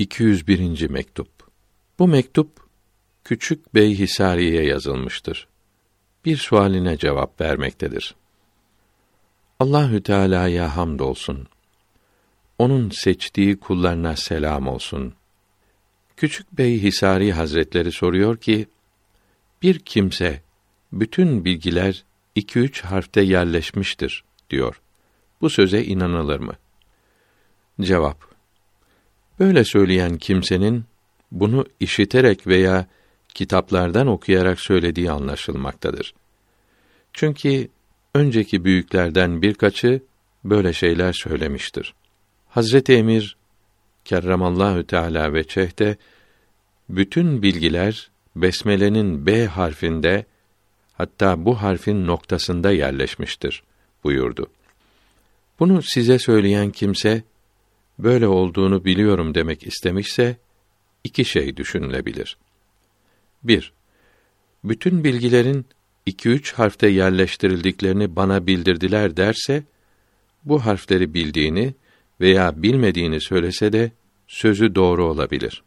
201. mektup. Bu mektup Küçük Bey Hisari'ye yazılmıştır. Bir sualine cevap vermektedir. Allahü Teala'ya hamdolsun. Onun seçtiği kullarına selam olsun. Küçük Bey Hisari Hazretleri soruyor ki, bir kimse bütün bilgiler iki üç harfte yerleşmiştir diyor. Bu söze inanılır mı? Cevap Böyle söyleyen kimsenin bunu işiterek veya kitaplardan okuyarak söylediği anlaşılmaktadır. Çünkü önceki büyüklerden birkaçı böyle şeyler söylemiştir. Hazreti Emir kerramallahu teala ve çehte bütün bilgiler besmelenin B harfinde hatta bu harfin noktasında yerleşmiştir buyurdu. Bunu size söyleyen kimse böyle olduğunu biliyorum demek istemişse iki şey düşünülebilir. 1. Bütün bilgilerin iki üç harfte yerleştirildiklerini bana bildirdiler derse bu harfleri bildiğini veya bilmediğini söylese de sözü doğru olabilir.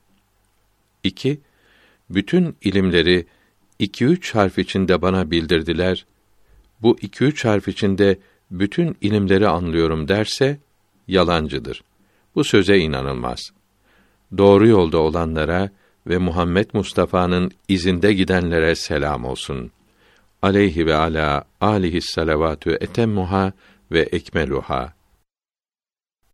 2. Bütün ilimleri iki üç harf içinde bana bildirdiler. Bu iki üç harf içinde bütün ilimleri anlıyorum derse yalancıdır. Bu söze inanılmaz. Doğru yolda olanlara ve Muhammed Mustafa'nın izinde gidenlere selam olsun. Aleyhi ve ala alihi salavatü etemmuha ve ekmeluha.